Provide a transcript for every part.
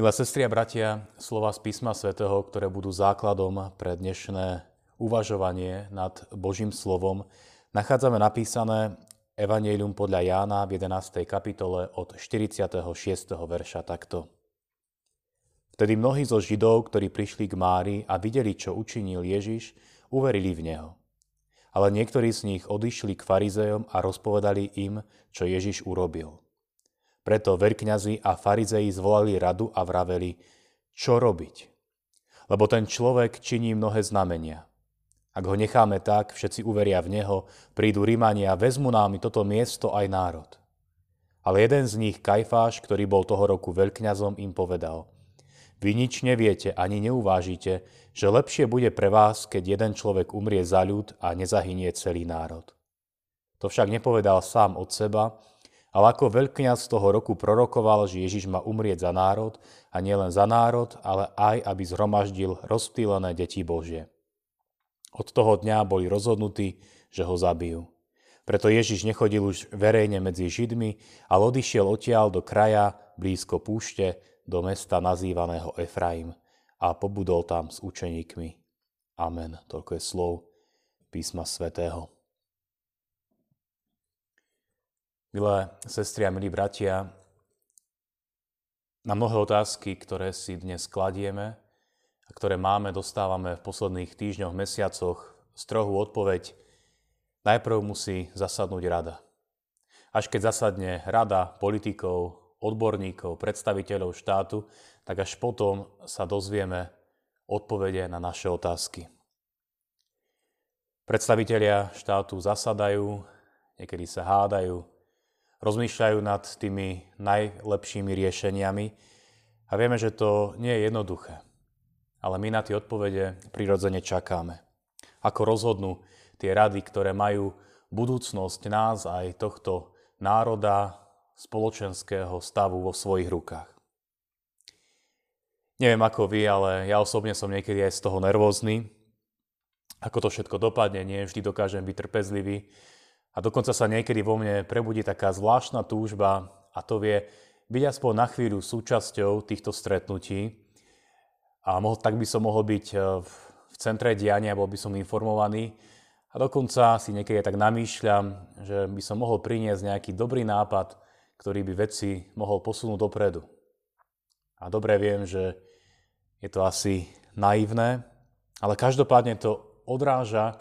Milé sestri a bratia, slova z písma svätého, ktoré budú základom pre dnešné uvažovanie nad Božím slovom, nachádzame napísané Evangelium podľa Jána v 11. kapitole od 46. verša takto. Vtedy mnohí zo Židov, ktorí prišli k Mári a videli, čo učinil Ježiš, uverili v Neho. Ale niektorí z nich odišli k farizejom a rozpovedali im, čo Ježiš urobil. Preto veľkňazi a farizei zvolali radu a vraveli, čo robiť? Lebo ten človek činí mnohé znamenia. Ak ho necháme tak, všetci uveria v neho, prídu Rímania a vezmu nám toto miesto aj národ. Ale jeden z nich, Kajfáš, ktorý bol toho roku veľkňazom, im povedal, vy nič neviete ani neuvážite, že lepšie bude pre vás, keď jeden človek umrie za ľud a nezahynie celý národ. To však nepovedal sám od seba, ale ako veľkňaz toho roku prorokoval, že Ježiš má umrieť za národ a nielen za národ, ale aj aby zhromaždil rozptýlené deti Božie. Od toho dňa boli rozhodnutí, že ho zabijú. Preto Ježiš nechodil už verejne medzi Židmi, ale odišiel odtiaľ do kraja blízko púšte, do mesta nazývaného Efraim a pobudol tam s učeníkmi. Amen. Toľko je slov písma svätého. Milé sestri a milí bratia, na mnohé otázky, ktoré si dnes kladieme a ktoré máme, dostávame v posledných týždňoch, mesiacoch strohú odpoveď. Najprv musí zasadnúť rada. Až keď zasadne rada politikov, odborníkov, predstaviteľov štátu, tak až potom sa dozvieme odpovede na naše otázky. Predstavitelia štátu zasadajú, niekedy sa hádajú, rozmýšľajú nad tými najlepšími riešeniami a vieme, že to nie je jednoduché. Ale my na tie odpovede prirodzene čakáme. Ako rozhodnú tie rady, ktoré majú budúcnosť nás aj tohto národa, spoločenského stavu vo svojich rukách. Neviem ako vy, ale ja osobne som niekedy aj z toho nervózny. Ako to všetko dopadne, nie vždy dokážem byť trpezlivý a dokonca sa niekedy vo mne prebudí taká zvláštna túžba a to vie byť aspoň na chvíľu súčasťou týchto stretnutí a mohol, tak by som mohol byť e, v centre diania, bol by som informovaný a dokonca si niekedy tak namýšľam, že by som mohol priniesť nejaký dobrý nápad, ktorý by veci mohol posunúť dopredu. A dobre viem, že je to asi naivné, ale každopádne to odráža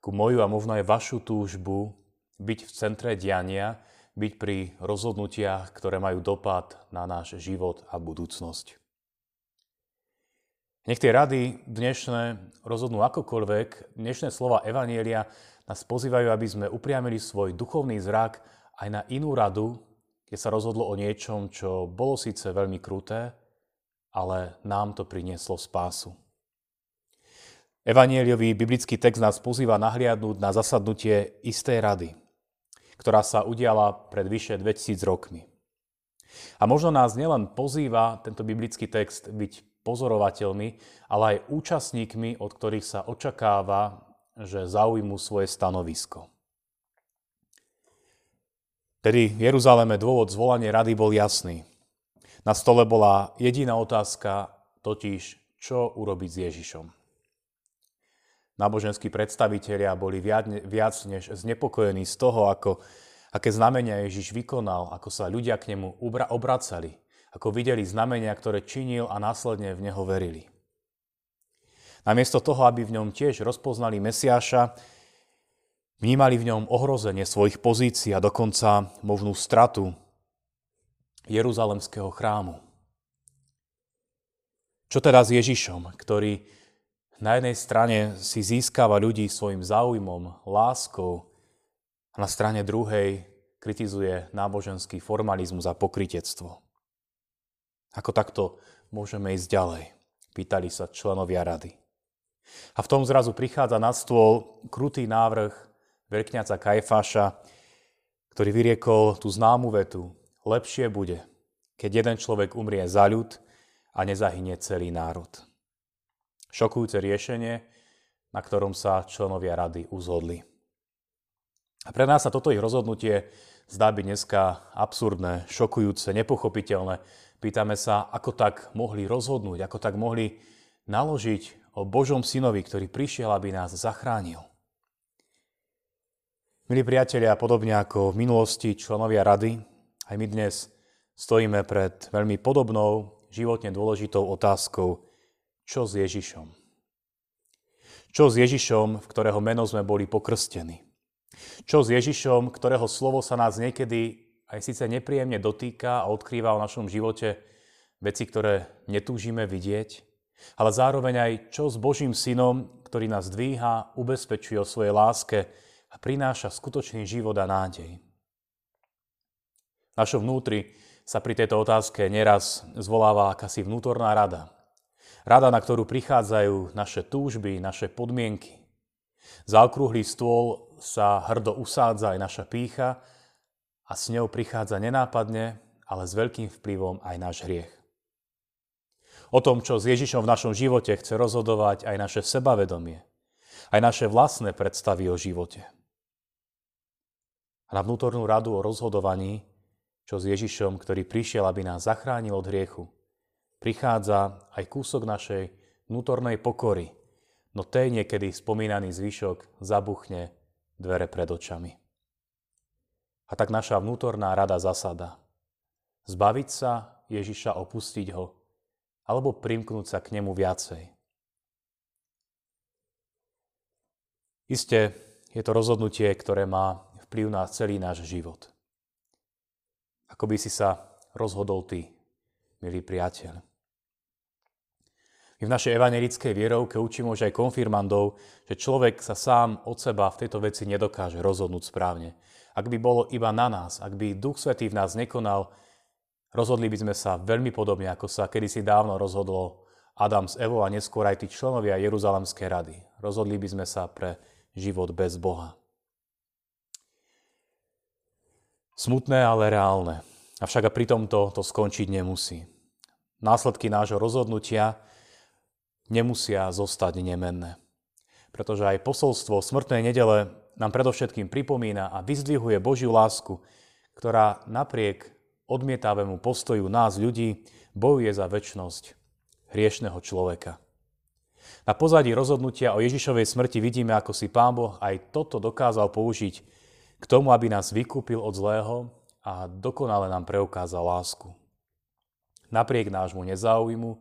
ku moju a možno aj vašu túžbu byť v centre diania, byť pri rozhodnutiach, ktoré majú dopad na náš život a budúcnosť. Nech tie rady dnešné rozhodnú akokoľvek, dnešné slova Evanielia nás pozývajú, aby sme upriamili svoj duchovný zrak aj na inú radu, kde sa rozhodlo o niečom, čo bolo síce veľmi kruté, ale nám to prinieslo spásu. Evanieliový biblický text nás pozýva nahliadnúť na zasadnutie istej rady, ktorá sa udiala pred vyše 2000 rokmi. A možno nás nielen pozýva tento biblický text byť pozorovateľmi, ale aj účastníkmi, od ktorých sa očakáva, že zaujmú svoje stanovisko. Tedy v Jeruzaleme dôvod zvolania rady bol jasný. Na stole bola jediná otázka, totiž čo urobiť s Ježišom náboženskí predstavitelia boli viac, než znepokojení z toho, ako, aké znamenia Ježiš vykonal, ako sa ľudia k nemu obracali, ako videli znamenia, ktoré činil a následne v neho verili. Namiesto toho, aby v ňom tiež rozpoznali Mesiáša, vnímali v ňom ohrozenie svojich pozícií a dokonca možnú stratu Jeruzalemského chrámu. Čo teda s Ježišom, ktorý na jednej strane si získava ľudí svojim záujmom, láskou a na strane druhej kritizuje náboženský formalizmus a pokritectvo. Ako takto môžeme ísť ďalej? Pýtali sa členovia rady. A v tom zrazu prichádza na stôl krutý návrh veľkňaca Kajfáša, ktorý vyriekol tú známu vetu Lepšie bude, keď jeden človek umrie za ľud a nezahynie celý národ. Šokujúce riešenie, na ktorom sa členovia rady uzhodli. A pre nás sa toto ich rozhodnutie zdá byť dneska absurdné, šokujúce, nepochopiteľné. Pýtame sa, ako tak mohli rozhodnúť, ako tak mohli naložiť o Božom synovi, ktorý prišiel, aby nás zachránil. Milí priatelia, podobne ako v minulosti členovia rady, aj my dnes stojíme pred veľmi podobnou, životne dôležitou otázkou, čo s Ježišom. Čo s Ježišom, v ktorého meno sme boli pokrstení? Čo s Ježišom, ktorého slovo sa nás niekedy aj síce nepríjemne dotýka a odkrýva o našom živote veci, ktoré netúžime vidieť, ale zároveň aj čo s Božím synom, ktorý nás dvíha, ubezpečuje o svojej láske, a prináša skutočný život a nádej. Našom vnútri sa pri tejto otázke neraz zvoláva akási vnútorná rada. Rada, na ktorú prichádzajú naše túžby, naše podmienky. Za okrúhly stôl sa hrdo usádza aj naša pícha a s ňou prichádza nenápadne, ale s veľkým vplyvom aj náš hriech. O tom, čo s Ježišom v našom živote chce rozhodovať aj naše sebavedomie, aj naše vlastné predstavy o živote a na vnútornú radu o rozhodovaní, čo s Ježišom, ktorý prišiel, aby nás zachránil od hriechu, prichádza aj kúsok našej vnútornej pokory, no tej niekedy spomínaný zvyšok zabuchne dvere pred očami. A tak naša vnútorná rada zasada. Zbaviť sa Ježiša, opustiť ho, alebo primknúť sa k nemu viacej. Isté, je to rozhodnutie, ktoré má vplyv na celý náš život. Ako by si sa rozhodol ty, milý priateľ. My v našej evanelickej vierovke učíme už aj konfirmandov, že človek sa sám od seba v tejto veci nedokáže rozhodnúť správne. Ak by bolo iba na nás, ak by Duch Svetý v nás nekonal, rozhodli by sme sa veľmi podobne, ako sa kedysi dávno rozhodlo Adam s Evou a neskôr aj tí členovia Jeruzalemskej rady. Rozhodli by sme sa pre život bez Boha. Smutné, ale reálne. Avšak a pri tomto to skončiť nemusí. Následky nášho rozhodnutia nemusia zostať nemenné. Pretože aj posolstvo smrtnej nedele nám predovšetkým pripomína a vyzdvihuje Božiu lásku, ktorá napriek odmietavému postoju nás ľudí bojuje za väčnosť hriešného človeka. Na pozadí rozhodnutia o Ježišovej smrti vidíme, ako si Pán Boh aj toto dokázal použiť k tomu, aby nás vykúpil od zlého a dokonale nám preukázal lásku. Napriek nášmu nezáujmu,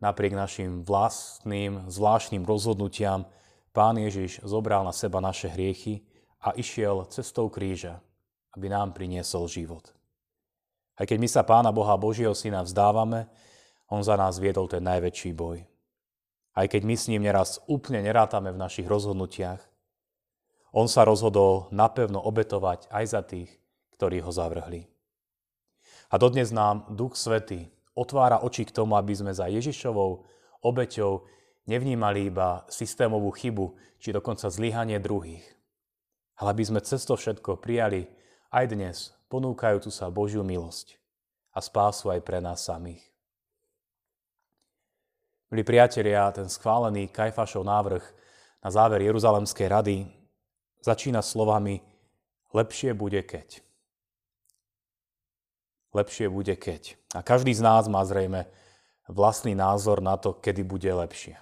napriek našim vlastným, zvláštnym rozhodnutiam, Pán Ježiš zobral na seba naše hriechy a išiel cestou kríža, aby nám priniesol život. Aj keď my sa Pána Boha Božieho Syna vzdávame, On za nás viedol ten najväčší boj. Aj keď my s ním neraz úplne nerátame v našich rozhodnutiach, on sa rozhodol napevno obetovať aj za tých, ktorí ho zavrhli. A dodnes nám Duch Svety otvára oči k tomu, aby sme za Ježišovou obeťou nevnímali iba systémovú chybu, či dokonca zlyhanie druhých. Ale aby sme cez to všetko prijali aj dnes ponúkajúcu sa Božiu milosť a spásu aj pre nás samých. Milí priatelia, ten schválený Kajfašov návrh na záver Jeruzalemskej rady začína slovami lepšie bude keď. Lepšie bude keď. A každý z nás má zrejme vlastný názor na to, kedy bude lepšie.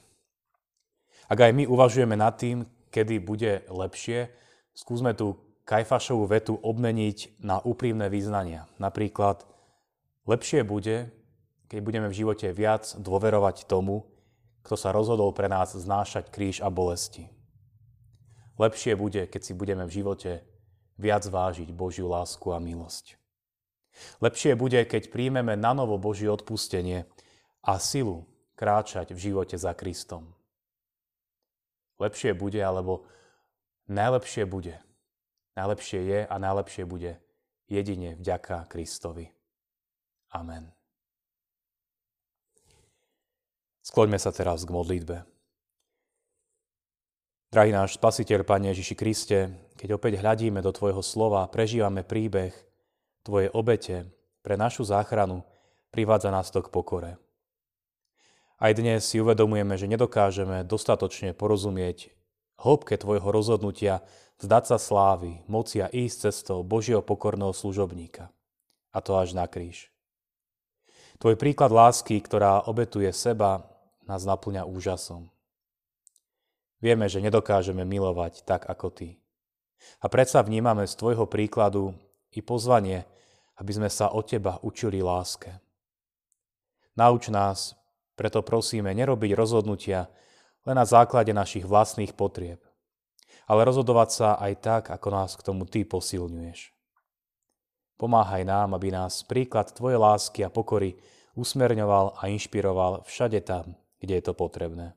Ak aj my uvažujeme nad tým, kedy bude lepšie, skúsme tú Kajfašovú vetu obmeniť na úprimné význania. Napríklad, lepšie bude, keď budeme v živote viac dôverovať tomu, kto sa rozhodol pre nás znášať kríž a bolesti. Lepšie bude, keď si budeme v živote viac vážiť Božiu lásku a milosť. Lepšie bude, keď príjmeme na novo Božie odpustenie a silu kráčať v živote za Kristom. Lepšie bude, alebo najlepšie bude. Najlepšie je a najlepšie bude jedine vďaka Kristovi. Amen. Skloňme sa teraz k modlitbe. Drahý náš Spasiteľ, Pane Ježiši Kriste, keď opäť hľadíme do Tvojho slova, prežívame príbeh Tvojej obete pre našu záchranu, privádza nás to k pokore. Aj dnes si uvedomujeme, že nedokážeme dostatočne porozumieť hĺbke Tvojho rozhodnutia vzdať sa slávy, moci a ísť cestou Božieho pokorného služobníka. A to až na kríž. Tvoj príklad lásky, ktorá obetuje seba, nás naplňa úžasom. Vieme, že nedokážeme milovať tak ako ty. A predsa vnímame z tvojho príkladu i pozvanie, aby sme sa od teba učili láske. Nauč nás, preto prosíme, nerobiť rozhodnutia len na základe našich vlastných potrieb, ale rozhodovať sa aj tak, ako nás k tomu Ty posilňuješ. Pomáhaj nám, aby nás príklad Tvojej lásky a pokory usmerňoval a inšpiroval všade tam, kde je to potrebné.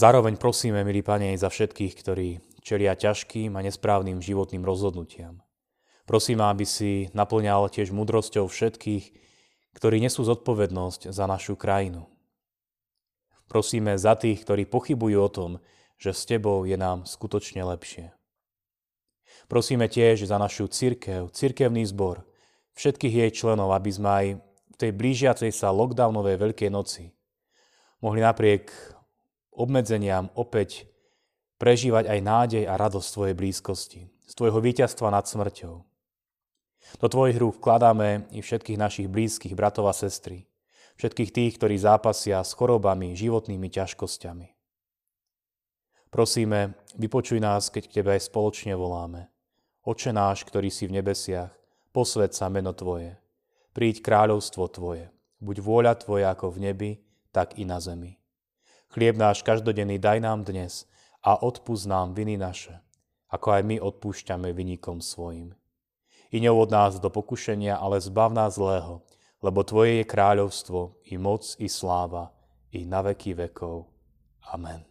Zároveň prosíme, milí Pane, za všetkých, ktorí čelia ťažkým a nesprávnym životným rozhodnutiam. Prosím, aby si naplňal tiež múdrosťou všetkých, ktorí nesú zodpovednosť za našu krajinu, Prosíme za tých, ktorí pochybujú o tom, že s Tebou je nám skutočne lepšie. Prosíme tiež za našu církev, církevný zbor, všetkých jej členov, aby sme aj v tej blížiacej sa lockdownovej Veľkej noci mohli napriek obmedzeniam opäť prežívať aj nádej a radosť Tvojej blízkosti, z Tvojho víťazstva nad smrťou. Do Tvojich rúk vkladáme i všetkých našich blízkych bratov a sestry, všetkých tých, ktorí zápasia s chorobami, životnými ťažkosťami. Prosíme, vypočuj nás, keď k Tebe aj spoločne voláme. Oče náš, ktorý si v nebesiach, posved sa meno Tvoje. Príď kráľovstvo Tvoje. Buď vôľa Tvoja ako v nebi, tak i na zemi. Chlieb náš každodenný daj nám dnes a odpúsť nám viny naše, ako aj my odpúšťame vynikom svojim. I neuvod nás do pokušenia, ale zbav nás zlého, lebo Tvoje je kráľovstvo, i moc, i sláva, i na veky vekov. Amen.